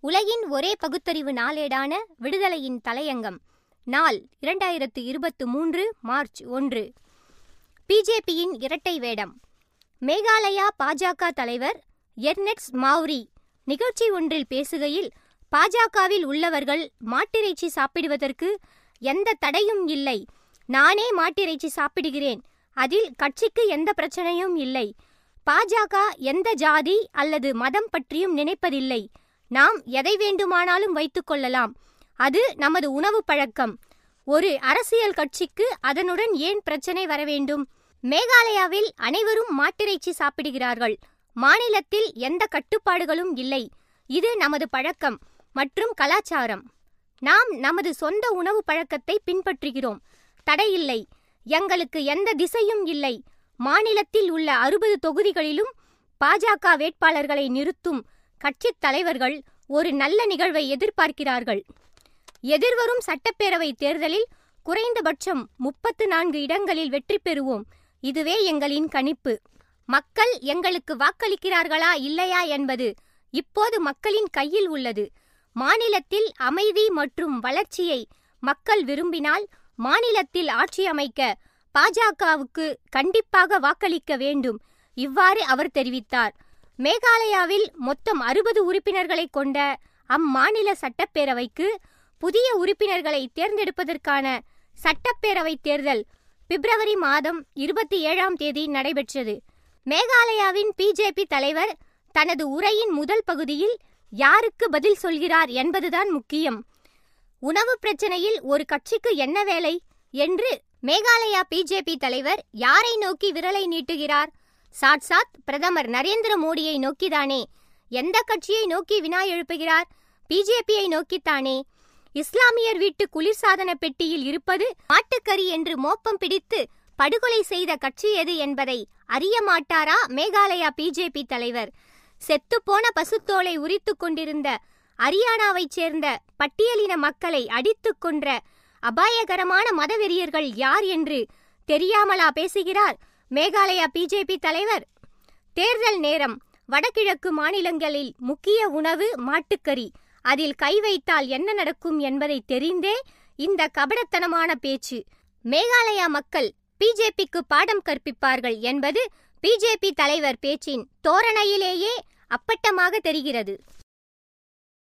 உலகின் ஒரே பகுத்தறிவு நாளேடான விடுதலையின் தலையங்கம். நாள் இரண்டாயிரத்து இருபத்து மூன்று மார்ச் ஒன்று. பிஜேபியின் இரட்டை வேடம். மேகாலயா பாஜக தலைவர் எர்னெட்ஸ் மாவ்ரி நிகழ்ச்சி ஒன்றில் பேசுகையில் பாஜகவில் உள்ளவர்கள் மாட்டிறைச்சி சாப்பிடுவதற்கு எந்த தடையும் இல்லை. நானே மாட்டிறைச்சி சாப்பிடுகிறேன். அதில் கட்சிக்கு எந்த பிரச்சனையும் இல்லை. பாஜக எந்த ஜாதி அல்லது மதம் பற்றியும் நினைப்பதில்லை. நாம் எதை வேண்டுமானாலும் வைத்துக் கொள்ளலாம். அது நமது உணவு பழக்கம். ஒரு அரசியல் கட்சிக்கு அதனுடன் ஏன் பிரச்சனை வர வேண்டும்? மேகாலயாவில் அனைவரும் மாட்டிறைச்சி சாப்பிடுகிறார்கள். மாநிலத்தில் எந்த கட்டுப்பாடுகளும் இல்லை. இது நமது பழக்கம் மற்றும் கலாச்சாரம். நாம் நமது சொந்த உணவு பழக்கத்தை பின்பற்றுகிறோம். தடையில்லை. எங்களுக்கு எந்த திசையும் இல்லை. மாநிலத்தில் உள்ள அறுபது தொகுதிகளிலும் பாஜக வேட்பாளர்களை நிறுத்தும் கட்சித் தலைவர்கள் ஒரு நல்ல நிகழ்வை எதிர்பார்க்கிறார்கள். எதிர்வரும் சட்டப்பேரவை தேர்தலில் குறைந்தபட்சம் முப்பத்து நான்கு இடங்களில் வெற்றி பெறுவோம். இதுவே எங்களின் கணிப்பு. மக்கள் எங்களுக்கு வாக்களிக்கிறார்களா இல்லையா என்பது இப்போது மக்களின் கையில் உள்ளது. மாநிலத்தில் அமைதி மற்றும் வளர்ச்சியை மக்கள் விரும்பினால் மாநிலத்தில் ஆட்சி அமைக்க பாஜகவுக்கு கண்டிப்பாக வாக்களிக்க வேண்டும். இவ்வாறு அவர் தெரிவித்தார். மேகாலயாவில் மொத்தம் அறுபது உறுப்பினர்களை கொண்ட அம்மாநில சட்டப்பேரவைக்கு புதிய உறுப்பினர்களை தேர்ந்தெடுப்பதற்கான சட்டப்பேரவை தேர்தல் பிப்ரவரி மாதம் இருபத்தி ஏழாம் தேதி நடைபெற்றது. மேகாலயாவின் பிஜேபி தலைவர் தனது உரையின் முதல் பகுதியில் யாருக்கு பதில் சொல்கிறார் என்பதுதான் முக்கியம். உணவு பிரச்சனையில் ஒரு கட்சிக்கு என்ன வேலை? என்று மேகாலயா பிஜேபி தலைவர் யாரை நோக்கி விரலை நீட்டுகிறார்? சாட்சாத் பிரதமர் நரேந்திர மோடியை நோக்கிதானே. எந்த கட்சியை நோக்கி வினா எழுப்புகிறார்? பிஜேபியை நோக்கித்தானே. இஸ்லாமியர் வீட்டு குளிர்சாதன பெட்டியில் இருப்பது மாட்டுக்கறி என்று மோப்பம் பிடித்து படுகொலை செய்த கட்சி எது என்பதை அறிய மாட்டாரா மேகாலயா பிஜேபி தலைவர்? செத்துப்போன பசுத்தோலை உரித்து கொண்டிருந்த அரியானாவைச் சேர்ந்த பட்டியலின மக்களை அடித்துக் கொன்ற அபாயகரமான மதவெறியர்கள் யார் என்று தெரியாமலா பேசுகிறார்? மேகாலயா பிஜேபி தலைவர். தேர்தல் நேரம் வடகிழக்கு மாநிலங்களில் முக்கிய உணவு மாட்டுக்கறி. அதில் கை வைத்தால் என்ன நடக்கும் என்பதை தெரிந்தே இந்த கபடத்தனமான பேச்சு. மேகாலயா மக்கள் பிஜேபிக்கு பாடம் கற்பிப்பார்கள் என்பது பிஜேபி தலைவர் பேச்சின் தோரணையிலேயே அப்பட்டமாக தெரிகிறது.